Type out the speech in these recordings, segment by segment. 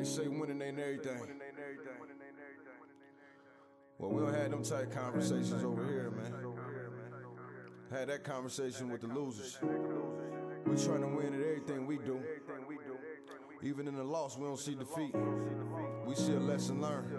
They say winning ain't everything. Well, we don't have them type conversations over here, man. Had that conversation with the losers. We trying to win at everything we do. Even in the loss, we don't see defeat. We see a lesson learned.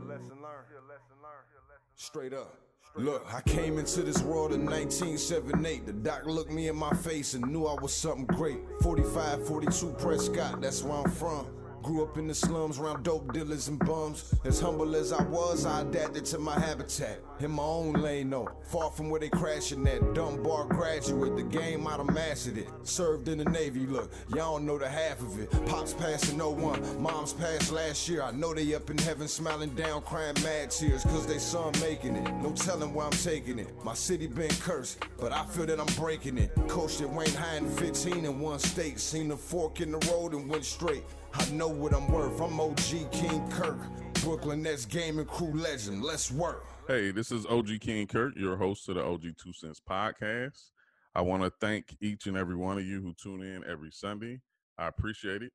Straight up. Look, I came into this world in 1978. The doc looked me in my face and knew I was something great. 45, 42 Prescott, that's where I'm from. Grew up in the slums around dope dealers and bums. As humble as I was, I adapted to my habitat. In my own lane, no. Far from where they crashing at. Dunbar graduate, the game I'd mastered it. Served in the Navy, look, y'all know the half of it. Pops passing no 01, mom's passed last year. I know they up in heaven smiling down, crying mad tears, cause they son making it. No telling where I'm taking it. My city been cursed, but I feel that I'm breaking it. Coached at Wayne High in 15 in one state. Seen the fork in the road and went straight. I know what I'm worth. I'm OG King Kirk. Brooklyn Nets gaming crew legend. Let's work. Hey, this is OG King Kirk, your host of the OG Two Cents podcast. I want to thank each and every one of you who tune in every Sunday. I appreciate it.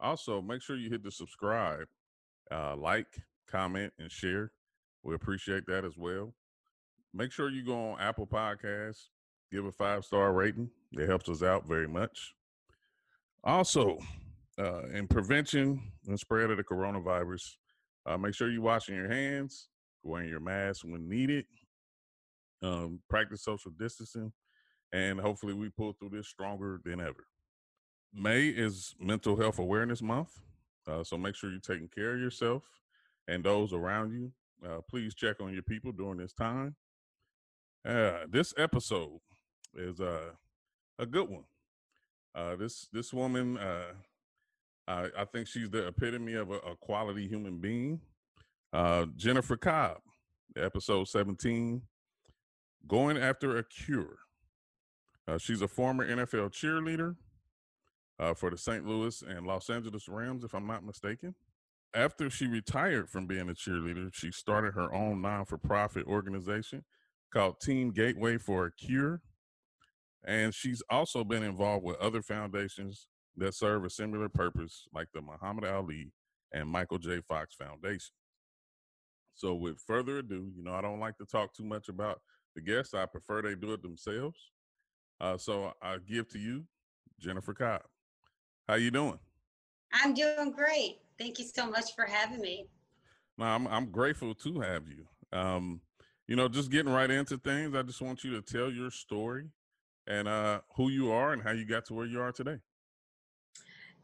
Also, make sure you hit the subscribe, uh, like, comment, and share. We appreciate that as well. Make sure you go on Apple Podcasts, give a five star rating. It helps us out very much. Also, uh, in prevention and spread of the coronavirus, uh, make sure you're washing your hands, wearing your mask when needed, um, practice social distancing, and hopefully we pull through this stronger than ever. May is Mental Health Awareness Month, uh, so make sure you're taking care of yourself and those around you. Uh, please check on your people during this time. Uh, this episode is uh, a good one. Uh, this this woman uh, I, think she's the epitome of a, a quality human being. Uh, Jennifer Cobb, episode 17, going after a cure. Uh, she's a former NFL cheerleader uh, for the St. Louis and Los Angeles Rams, if I'm not mistaken. After she retired from being a cheerleader, she started her own non for profit organization called Team Gateway for a Cure. And she's also been involved with other foundations that serve a similar purpose, like the Muhammad Ali and Michael J. Fox Foundation. So, with further ado, you know, I don't like to talk too much about the guests. I prefer they do it themselves. Uh, so, I give to you, Jennifer Cobb. How you doing? I'm doing great. Thank you so much for having me. No, I'm I'm grateful to have you. Um, you know, just getting right into things. I just want you to tell your story and uh, who you are and how you got to where you are today.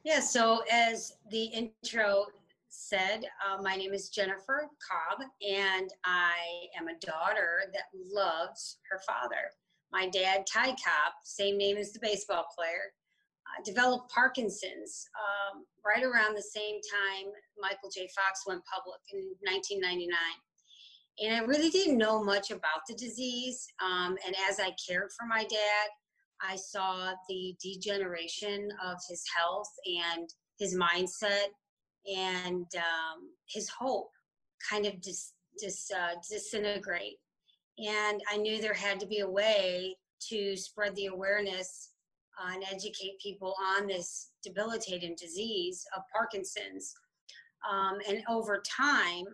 Yeah, so as the intro said, uh, my name is Jennifer Cobb, and I am a daughter that loves her father. My dad, Ty Cobb, same name as the baseball player, uh, developed Parkinson's um, right around the same time Michael J. Fox went public in 1999. And I really didn't know much about the disease. Um, and as I cared for my dad, I saw the degeneration of his health and his mindset and um, his hope kind of dis, dis, uh, disintegrate. And I knew there had to be a way to spread the awareness uh, and educate people on this debilitating disease of Parkinson's. Um, and over time,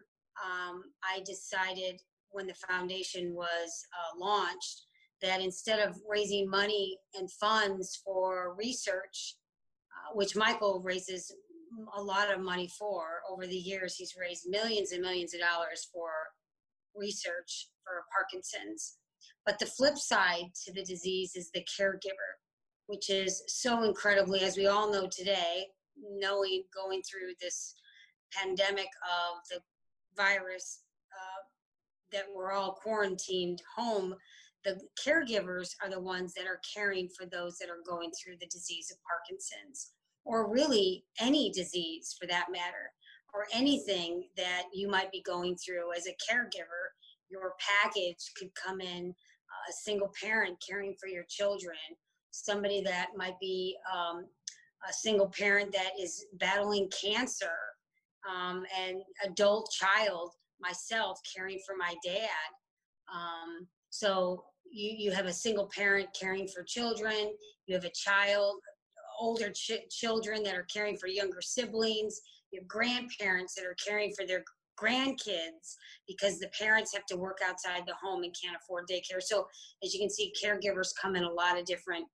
um, I decided when the foundation was uh, launched that instead of raising money and funds for research, uh, which Michael raises a lot of money for over the years, he's raised millions and millions of dollars for research for Parkinson's. But the flip side to the disease is the caregiver, which is so incredibly, as we all know today, knowing going through this pandemic of the virus uh, that we're all quarantined home the caregivers are the ones that are caring for those that are going through the disease of Parkinson's, or really any disease for that matter, or anything that you might be going through as a caregiver. Your package could come in a single parent caring for your children, somebody that might be um, a single parent that is battling cancer, um, an adult child, myself caring for my dad. Um, so you, you have a single parent caring for children, you have a child older ch- children that are caring for younger siblings. You have grandparents that are caring for their grandkids because the parents have to work outside the home and can't afford daycare. So as you can see, caregivers come in a lot of different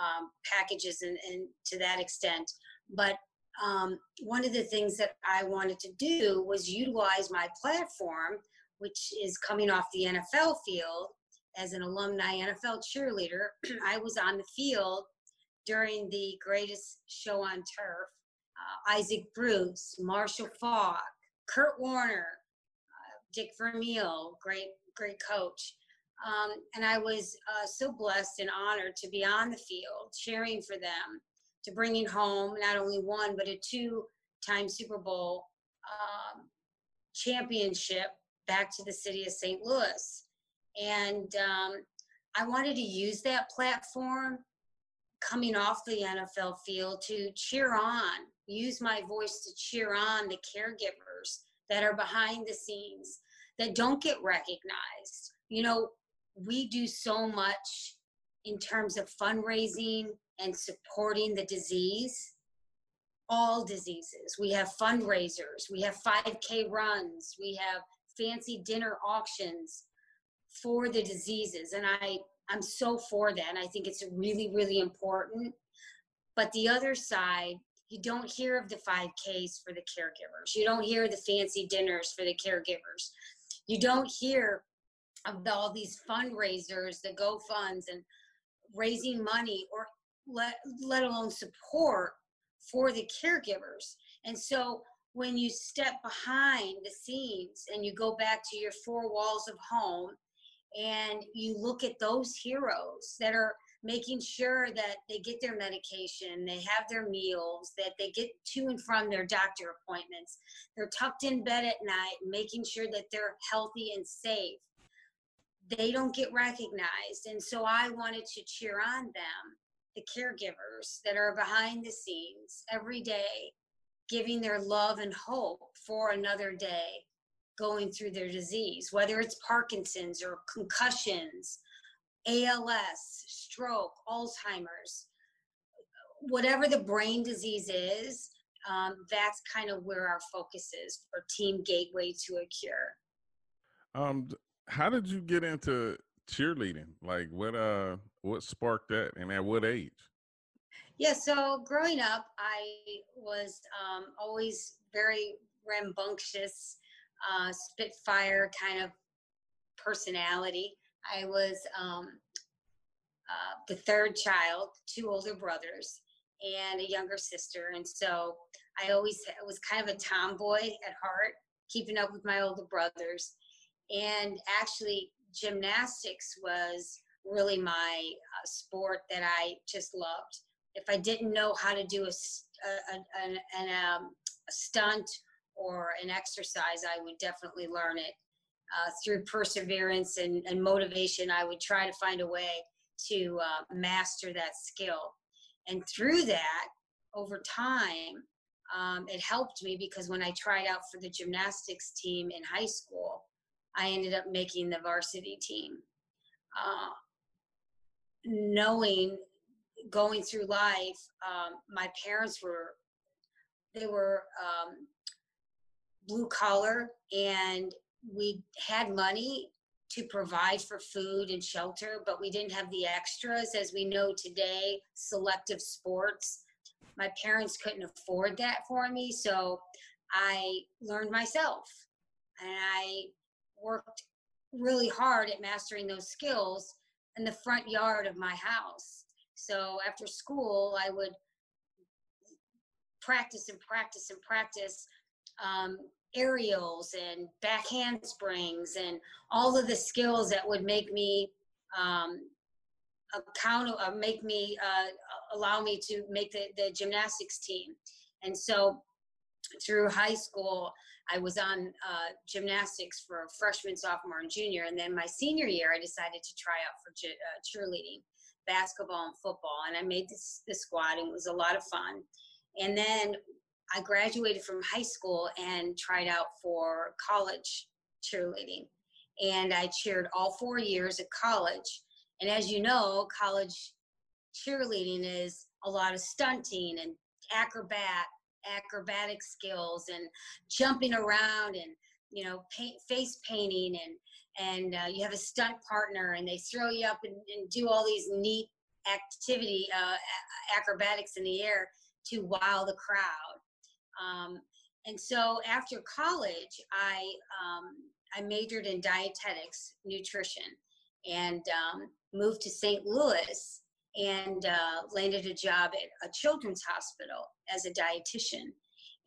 um, packages and, and, to that extent. But um, one of the things that I wanted to do was utilize my platform, which is coming off the NFL field as an alumni NFL cheerleader. I was on the field during the greatest show on turf. Uh, Isaac Bruce, Marshall Faulk, Kurt Warner, uh, Dick Vermeil, great, great coach. Um, and I was uh, so blessed and honored to be on the field, cheering for them, to bringing home not only one, but a two time Super Bowl um, championship back to the city of St. Louis. And um, I wanted to use that platform coming off the NFL field to cheer on, use my voice to cheer on the caregivers that are behind the scenes that don't get recognized. You know, we do so much in terms of fundraising and supporting the disease all diseases we have fundraisers we have 5k runs we have fancy dinner auctions for the diseases and i i'm so for that and i think it's really really important. But the other side you don't hear of the 5ks for the caregivers. You don't hear the fancy dinners for the caregivers. You don't hear of all these fundraisers the go funds and raising money or let, let alone support for the caregivers. And so when you step behind the scenes and you go back to your four walls of home and you look at those heroes that are making sure that they get their medication, they have their meals, that they get to and from their doctor appointments. They're tucked in bed at night, making sure that they're healthy and safe. They don't get recognized. And so I wanted to cheer on them, the caregivers that are behind the scenes every day, giving their love and hope for another day going through their disease, whether it's Parkinson's or concussions, ALS, stroke, Alzheimer's, whatever the brain disease is, um, that's kind of where our focus is for Team Gateway to a Cure. Um, how did you get into cheerleading? Like, what uh, what sparked that, and at what age? Yeah, so growing up, I was um, always very rambunctious, uh, spitfire kind of personality. I was um, uh, the third child, two older brothers, and a younger sister. And so I always was kind of a tomboy at heart, keeping up with my older brothers. And actually, gymnastics was really my uh, sport that I just loved. If I didn't know how to do a, a, a, um, a stunt or an exercise, I would definitely learn it uh, through perseverance and, and, motivation, I would try to find a way to uh, master that skill. And through that, over time, um, it helped me because when I tried out for the gymnastics team in high school, I ended up making the varsity team. Uh, knowing going through life, um, my parents were, they were um, blue collar and we had money to provide for food and shelter, but we didn't have the extras. As we know today, selective sports, my parents couldn't afford that for me. So I learned myself and I worked really hard at mastering those skills in the front yard of my house. So after school, I would practice and practice and practice um, aerials and back handsprings and all of the skills that would make me um, account uh, make me uh, allow me to make the, the gymnastics team. And so through high school i was on uh, gymnastics for freshman sophomore and junior. And then my senior year i decided to try out for uh, cheerleading basketball and football. And i made this, the squad and it was a lot of fun. And then I graduated from high school and tried out for college cheerleading. And I cheered all four years at college. And as you know, college cheerleading is a lot of stunting and acrobat acrobatic skills and jumping around and you know paint, face painting and and uh, you have a stunt partner and they throw you up and, and do all these neat activity uh, acrobatics in the air to wow the crowd um, and so after college i um, i majored in dietetics nutrition and um, moved to st louis and uh, landed a job at a children's hospital as a dietitian.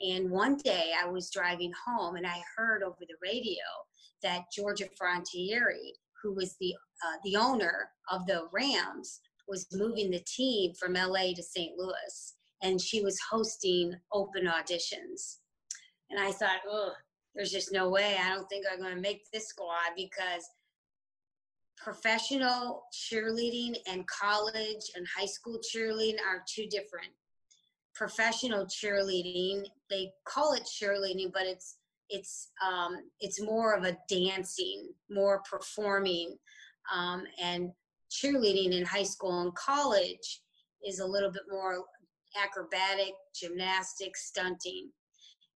And one day I was driving home and I heard over the radio that Georgia Frontiere, who was the uh, the owner of the Rams, was moving the team from LA to St. Louis, and she was hosting open auditions. And I thought, oh, there's just no way. I don't think I'm going to make this squad because professional cheerleading and college and high school cheerleading are two different. Professional cheerleading, they call it cheerleading, but it's it's um, it's more of a dancing, more performing, um, and cheerleading in high school and college is a little bit more acrobatic, gymnastics, stunting.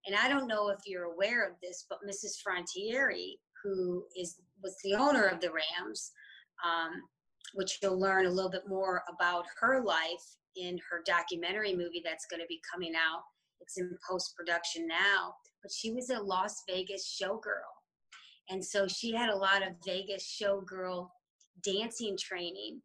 And I don't know if you're aware of this, but Mrs. Frontiere, who is was the owner of the Rams, um, which you'll learn a little bit more about her life in her documentary movie that's going to be coming out. It's in post production now, but she was a Las Vegas showgirl. And so she had a lot of Vegas showgirl dancing training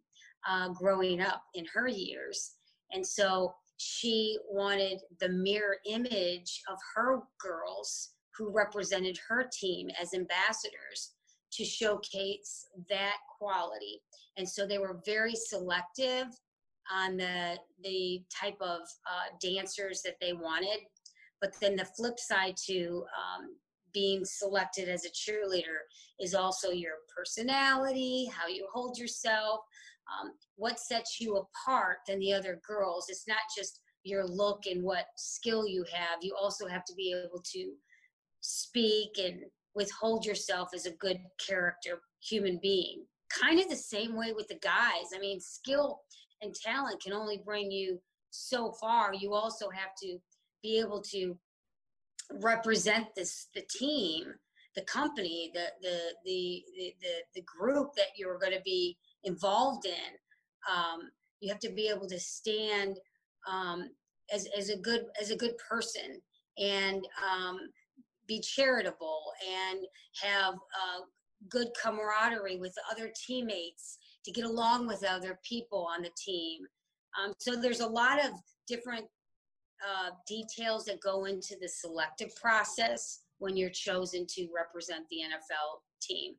uh, growing up in her years. And so she wanted the mirror image of her girls who represented her team as ambassadors to showcase that quality. And so they were very selective on the the type of uh, dancers that they wanted. But then the flip side to um, being selected as a cheerleader is also your personality, how you hold yourself, um, what sets you apart than the other girls. It's not just your look and what skill you have. You also have to be able to speak and withhold yourself as a good character human being. Kind of the same way with the guys. I mean, skill and talent can only bring you so far. You also have to be able to represent this the team, the company, the the the the, the group that you're going to be involved in. Um, you have to be able to stand um, as as a good as a good person and um, be charitable and have uh, good camaraderie with other teammates to get along with other people on the team. Um, so there's a lot of different uh, details that go into the selective process when you're chosen to represent the NFL team.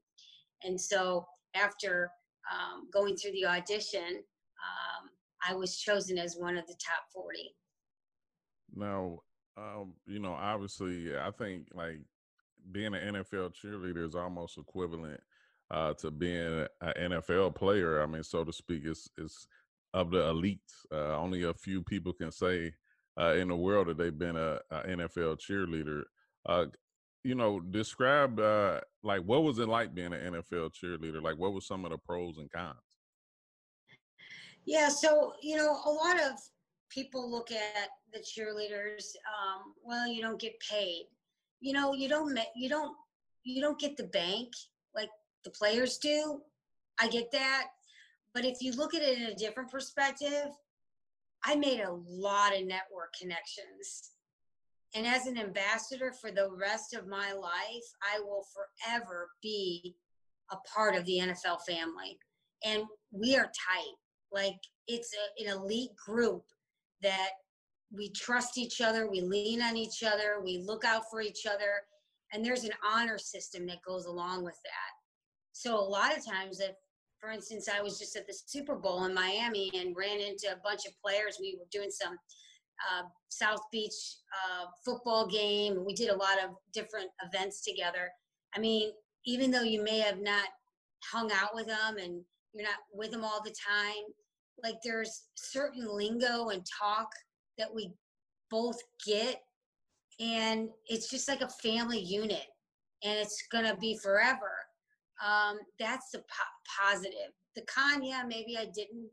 And so after um, going through the audition, um, I was chosen as one of the top 40. Now, um, you know, obviously, I think like being an NFL cheerleader is almost equivalent uh, to being an NFL player. I mean, so to speak, it's it's of the elite. Uh, only a few people can say uh, in the world that they've been a, NFL cheerleader. Uh, you know, describe uh, like what was it like being an NFL cheerleader? Like, what were some of the pros and cons? Yeah, so you know, a lot of people look at the cheerleaders um, well you don't get paid you know you don't you don't you don't get the bank like the players do i get that but if you look at it in a different perspective i made a lot of network connections and as an ambassador for the rest of my life i will forever be a part of the nfl family and we are tight like it's a, an elite group that we trust each other, we lean on each other, we look out for each other, and there's an honor system that goes along with that. So a lot of times, if for instance, I was just at the Super Bowl in Miami and ran into a bunch of players, we were doing some uh, South Beach uh, football game. We did a lot of different events together. I mean, even though you may have not hung out with them and you're not with them all the time, like there's certain lingo and talk that we both get and it's just like a family unit and it's gonna be forever um, that's the po- positive the con yeah maybe i didn't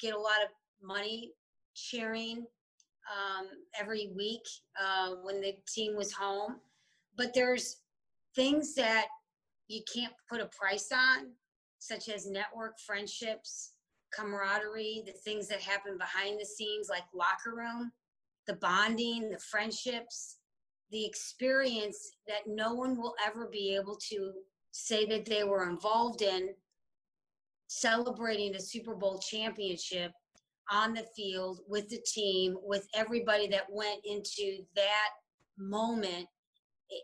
get a lot of money cheering um, every week uh, when the team was home. But there's things that you can't put a price on, such as network friendships, camaraderie, the things that happen behind the scenes, like locker room, the bonding, the friendships, the experience that no one will ever be able to say that they were involved in celebrating the Super Bowl championship on the field with the team, with everybody that went into that moment, it,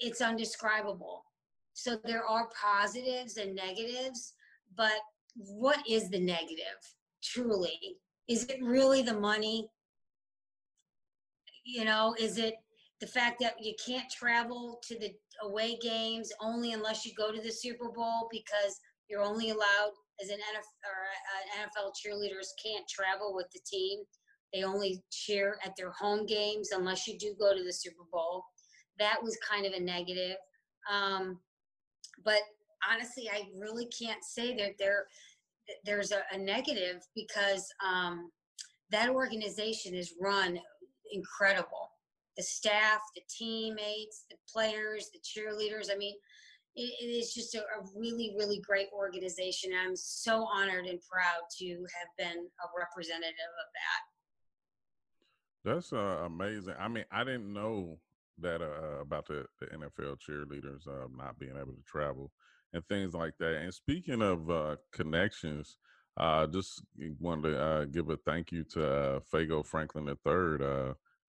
it's undescribable. So there are positives and negatives, but what is the negative truly? Is it really the money? You know, is it the fact that you can't travel to the away games only unless you go to the Super Bowl because you're only allowed as an NFL, uh, NFL cheerleaders can't travel with the team. They only cheer at their home games unless you do go to the Super Bowl. That was kind of a negative. Um, but honestly, I really can't say that there there's a, a negative because um, that organization is run incredible. The staff, the teammates, the players, the cheerleaders. I mean, it, it is just a, a, really, really great organization. I'm so honored and proud to have been a representative of that. That's uh, amazing. I mean, I didn't know that uh, about the, the NFL cheerleaders uh, not being able to travel and things like that. And speaking of uh, connections, uh, just wanted to uh, give a thank you to uh, Fago Franklin III, uh,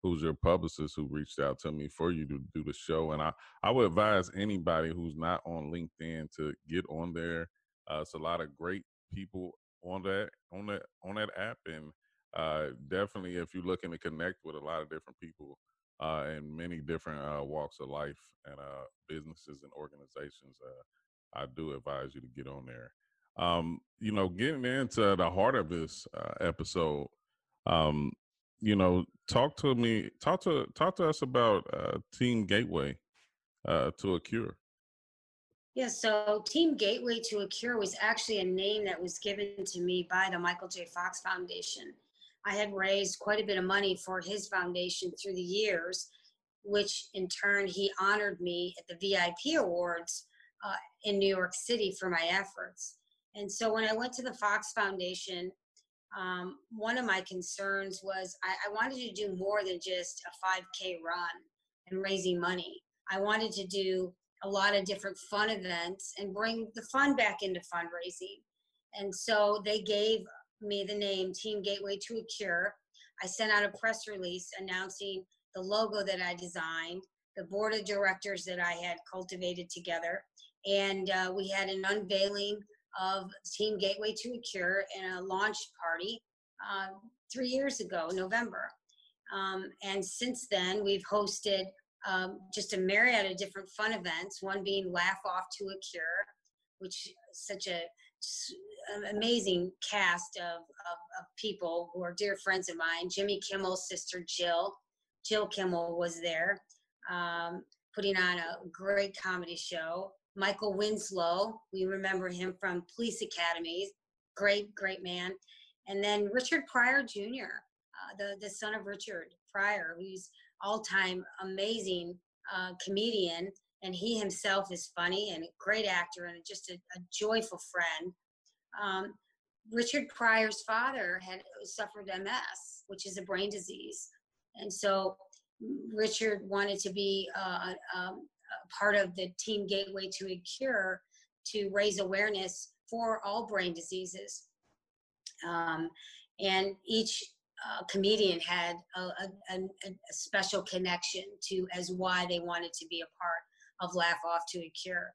who's your publicist, who reached out to me for you to do the show. And I, I would advise anybody who's not on LinkedIn to get on there. Uh, it's a lot of great people on that on that on that app, and uh, definitely if you're looking to connect with a lot of different people uh, in many different uh, walks of life and uh, businesses and organizations, uh, I do advise you to get on there. Um, you know, getting into the heart of this uh, episode, um, you know, talk to me, talk to talk to us about uh, Team Gateway uh, to a Cure. Yeah, so Team Gateway to a Cure was actually a name that was given to me by the Michael J. Fox Foundation. I had raised quite a bit of money for his foundation through the years, which in turn he honored me at the VIP Awards uh, in New York City for my efforts. And so when I went to the Fox Foundation, um, one of my concerns was I, I wanted to do more than just a 5K run and raising money. I wanted to do a lot of different fun events and bring the fun back into fundraising. And so they gave me the name Team Gateway to a Cure. I sent out a press release announcing the logo that I designed, the board of directors that I had cultivated together, and uh, we had an unveiling of Team Gateway to a Cure in a launch party uh, three years ago, November. Um, and since then, we've hosted um, just a myriad of different fun events, one being Laugh Off to a Cure, which is such a amazing cast of, of, of, people who are dear friends of mine. Jimmy Kimmel's sister Jill, Jill Kimmel was there, um, putting on a great comedy show. Michael Winslow. We remember him from Police Academies. Great, great man. And then Richard Pryor Jr., uh, the, the son of Richard Pryor, who's all-time amazing uh, comedian. And he himself is funny and a great actor and just a, a joyful friend. Um, Richard Pryor's father had suffered MS, which is a brain disease. And so Richard wanted to be uh, um, part of the Team Gateway to a Cure to raise awareness for all brain diseases. Um, and each uh, comedian had a, a, a, a, special connection to as why they wanted to be a part of Laugh Off to a Cure.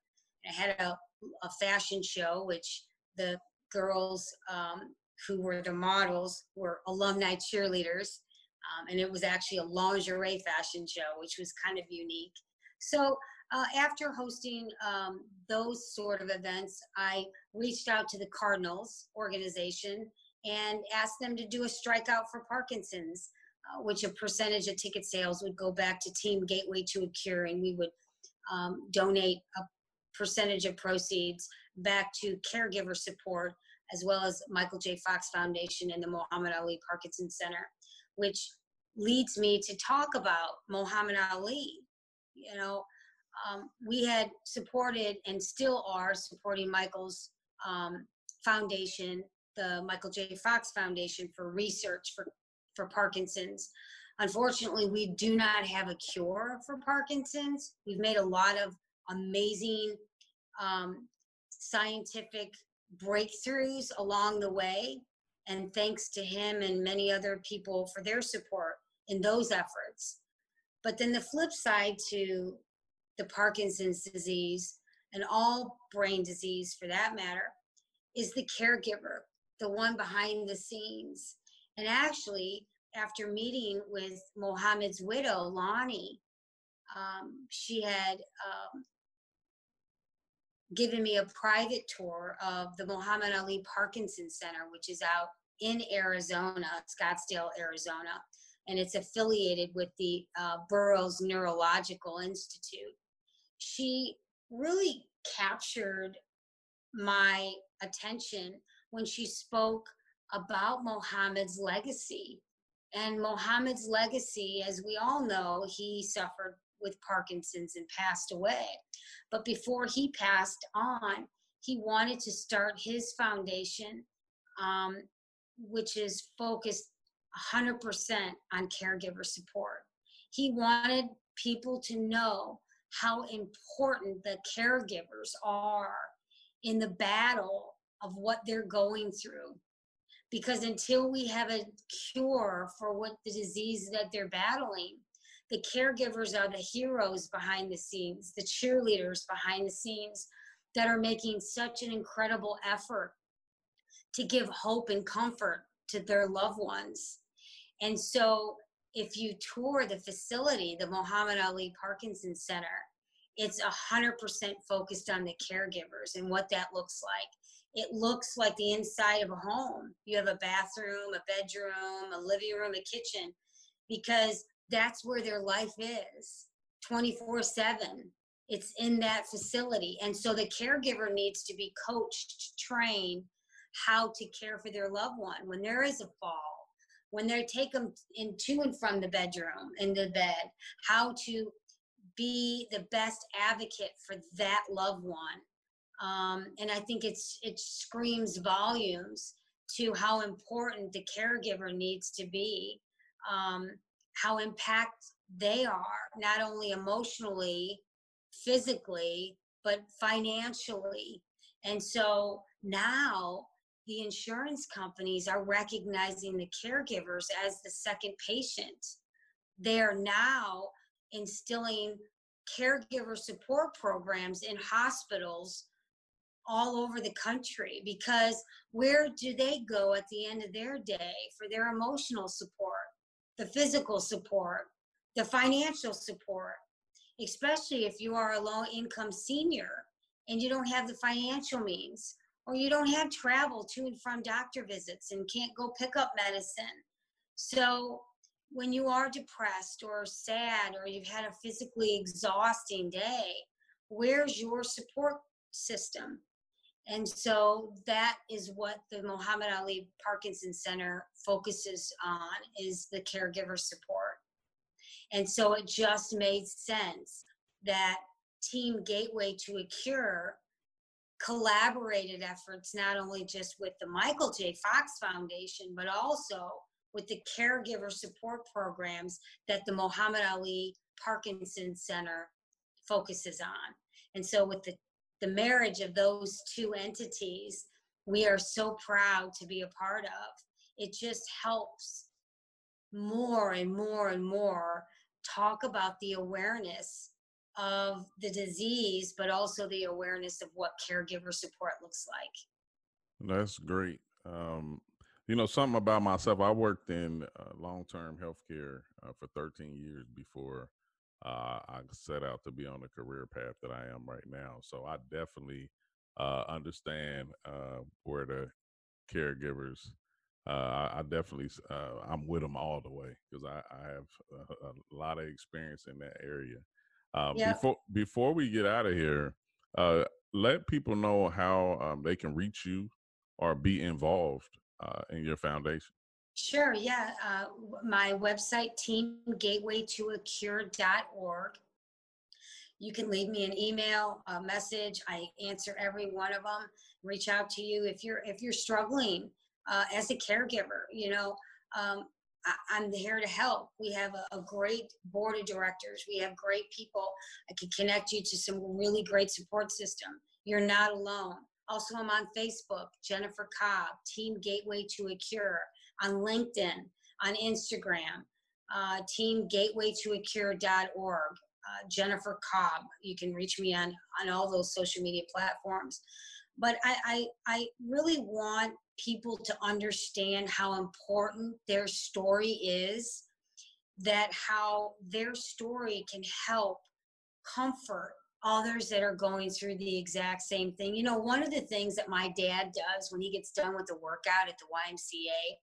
I had a, a fashion show, which the girls um, who were the models were alumni cheerleaders. Um, and it was actually a lingerie fashion show, which was kind of unique. So uh, after hosting um, those sort of events, I reached out to the Cardinals organization and asked them to do a strikeout for Parkinson's, uh, which a percentage of ticket sales would go back to Team Gateway to a Cure, and we would um, donate a percentage of proceeds back to caregiver support as well as Michael J. Fox Foundation and the Muhammad Ali Parkinson Center, which leads me to talk about Muhammad Ali. You know, um, we had supported and still are supporting Michael's um, foundation, the Michael J. Fox Foundation for research for, for Parkinson's. Unfortunately, we do not have a cure for Parkinson's. We've made a lot of amazing um, scientific breakthroughs along the way. And thanks to him and many other people for their support in those efforts. But then the flip side to the Parkinson's disease and all brain disease for that matter is the caregiver, the one behind the scenes. And actually, after meeting with Muhammad's widow, Lonnie, um, she had um, given me a private tour of the Muhammad Ali Parkinson Center, which is out in Arizona, Scottsdale, Arizona, and it's affiliated with the uh, Barrow's Neurological Institute. She really captured my attention when she spoke about Muhammad's legacy. And Muhammad's legacy, as we all know, he suffered with Parkinson's and passed away. But before he passed on, he wanted to start his foundation, um, which is focused 100% on caregiver support. He wanted people to know how important the caregivers are in the battle of what they're going through. Because until we have a cure for what the disease that they're battling, the caregivers are the heroes behind the scenes, the cheerleaders behind the scenes that are making such an incredible effort to give hope and comfort to their loved ones. And so if you tour the facility, the Muhammad Ali Parkinson Center, it's 100% focused on the caregivers and what that looks like. It looks like the inside of a home. You have a bathroom, a bedroom, a living room, a kitchen, because that's where their life is 24 7. It's in that facility. And so the caregiver needs to be coached, trained how to care for their loved one when there is a fall, when they take them in to and from the bedroom, in the bed, how to be the best advocate for that loved one. Um, and I think it's it screams volumes to how important the caregiver needs to be. Um, how impact they are, not only emotionally, physically, but financially. And so now the insurance companies are recognizing the caregivers as the second patient. They are now instilling caregiver support programs in hospitals all over the country because where do they go at the end of their day for their emotional support? the physical support, the financial support, especially if you are a low income senior and you don't have the financial means or you don't have travel to and from doctor visits and can't go pick up medicine. So when you are depressed or sad or you've had a physically exhausting day, where's your support system? And so that is what the Muhammad Ali Parkinson Center focuses on is the caregiver support. And so it just made sense that Team Gateway to a Cure collaborated efforts not only just with the Michael J. Fox Foundation, but also with the caregiver support programs that the Muhammad Ali Parkinson Center focuses on. And so with the the marriage of those two entities we are so proud to be a part of it just helps more and more and more talk about the awareness of the disease but also the awareness of what caregiver support looks like that's great um, you know something about myself i worked in uh, long-term healthcare uh, for 13 years before uh, I set out to be on the career path that I am right now. So I definitely uh, understand uh, where the caregivers. Uh, I, I, definitely uh, I'm with them all the way because I, I, have a, a, lot of experience in that area. Yep. Before before we get out of here, uh, let people know how um, they can reach you or be involved uh, in your foundation? Sure, yeah. Uh, my website, teamgatewaytoacure.org. You can leave me an email, a message. I answer every one of them. Reach out to you if you're if you're struggling uh, as a caregiver. You know, um, I, am here to help. We have a, a, great board of directors. We have great people. I can connect you to some really great support system. You're not alone. Also, I'm on Facebook, Jennifer Cobb, Team Gateway to a Cure, on LinkedIn, on Instagram, uh, teamgatewaytoacure.org, uh, Jennifer Cobb. You can reach me on, on all those social media platforms. But I, I, I really want people to understand how important their story is, that how their story can help comfort others that are going through the exact same thing. You know, one of the things that my dad does when he gets done with the workout at the YMCA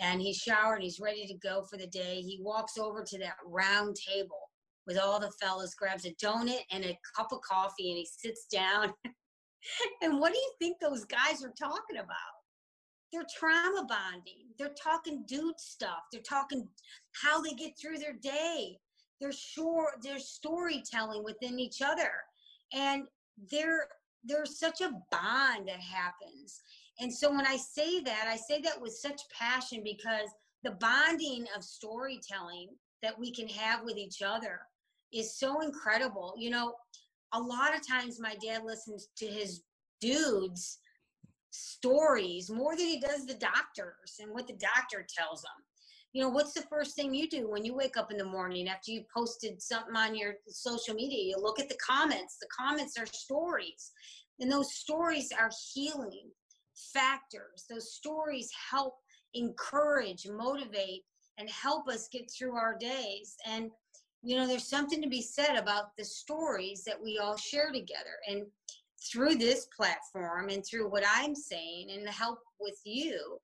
and he's showered and he's ready to go for the day, he walks over to that round table with all the fellas, grabs a donut and a cup of coffee, and he sits down. and what do you think those guys are talking about? They're trauma bonding. They're talking dude stuff. They're talking how they get through their day. They're sure there's storytelling within each other. And there there's such a bond that happens. And so when I say that, I say that with such passion because the bonding of storytelling that we can have with each other is so incredible. You know, a lot of times my dad listens to his dudes stories more than he does the doctors and what the doctor tells them you know what's the first thing you do when you wake up in the morning after you posted something on your social media? You look at the comments. The comments are stories and those stories are healing factors. Those stories help encourage motivate and help us get through our days. And you know there's something to be said about the stories that we all share together. And through this platform and through what i'm saying and the help with you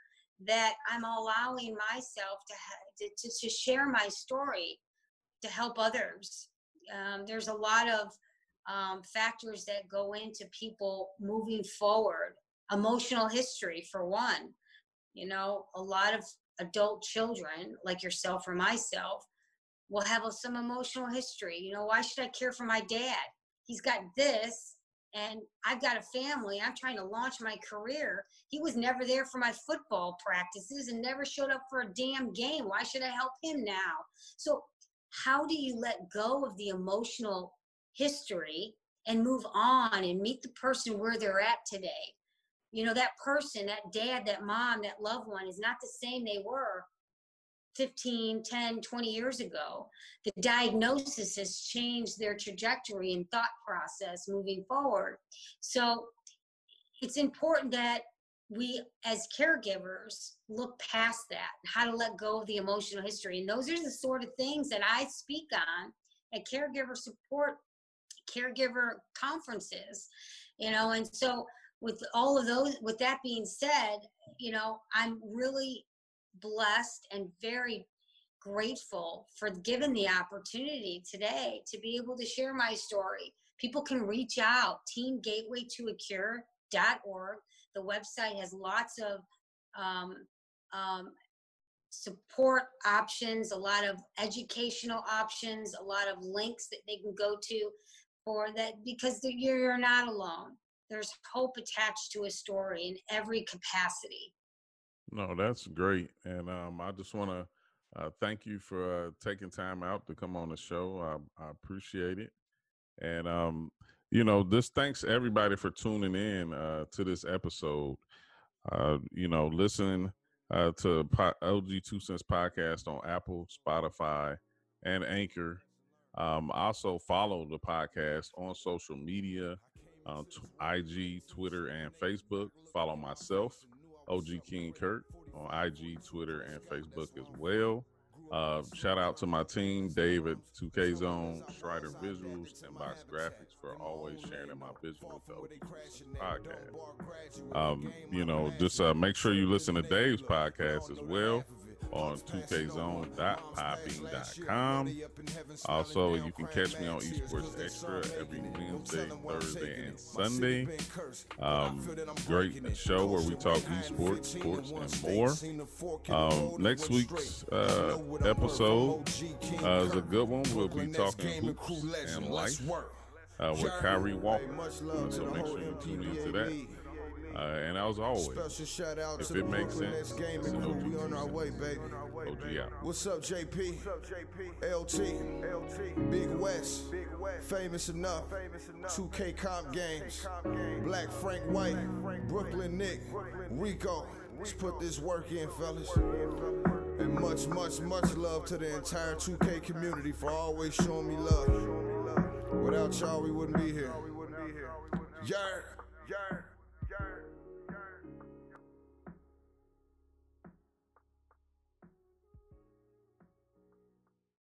that i'm allowing myself to, ha- to, to, share my story to help others um, there's a lot of um, factors that go into people moving forward emotional history for one you know a lot of adult children like yourself or myself will have some emotional history. You know, why should I care for my dad? He's got this, and I've got a family. I'm trying to launch my career. He was never there for my football practices and never showed up for a damn game. Why should I help him now? So, how do you let go of the emotional history and move on and meet the person where they're at today? You know, that person, that dad, that mom, that loved one is not the same they were 15, 10, 20 years ago. The diagnosis has changed their trajectory and thought process moving forward. So it's important that we as caregivers look past that, how to let go of the emotional history. And those are the sort of things that I speak on at caregiver support, caregiver conferences, you know, and so with all of those, with that being said, you know, I'm really blessed and very grateful for given the opportunity today to be able to share my story. People can reach out, teamgatewaytoacure.org. The website has lots of um, um, support options, a lot of educational options, a lot of links that they can go to for that because you're not alone. There's hope attached to a story in every capacity. No, that's great. And um, I just want to uh, thank you for uh, taking time out to come on the show. I, I appreciate it. And, um, you know, this thanks everybody for tuning in uh, to this episode. Uh, you know, listen uh, to po- OG Two Cents podcast on Apple, Spotify, and Anchor. Um, also follow the podcast on social media, uh, t- IG, Twitter, and Facebook. Follow myself OG King Kurt on IG, Twitter, and Facebook as well. Uh, shout out to my team, David, 2K Zone, Strider Visuals, and Box Graphics for always sharing my visual podcast. Um, you know, just uh, make sure you listen to Dave's podcast as well. On 2kzone.podbean.com. Also, you can catch me on Esports Extra every Wednesday, Thursday, and Sunday. Um, great show where we talk esports, sports, and more. Um, next week's uh, episode uh, is a good one. We'll be talking hoops and life uh, with Kyrie Walker. So make sure you tune into that. Uh, and as always, special shout out if it makes sense, it's an OG on our way, baby. OG out. What's up, JP? LT, Big West, famous enough. Famous enough. 2K comp games, Black Frank White, Brooklyn Nick, Rico. Let's put this work in, fellas. And much, much, much love to the entire 2K community for always showing me love. Without y'all, we wouldn't be here. Yard, yard, yard.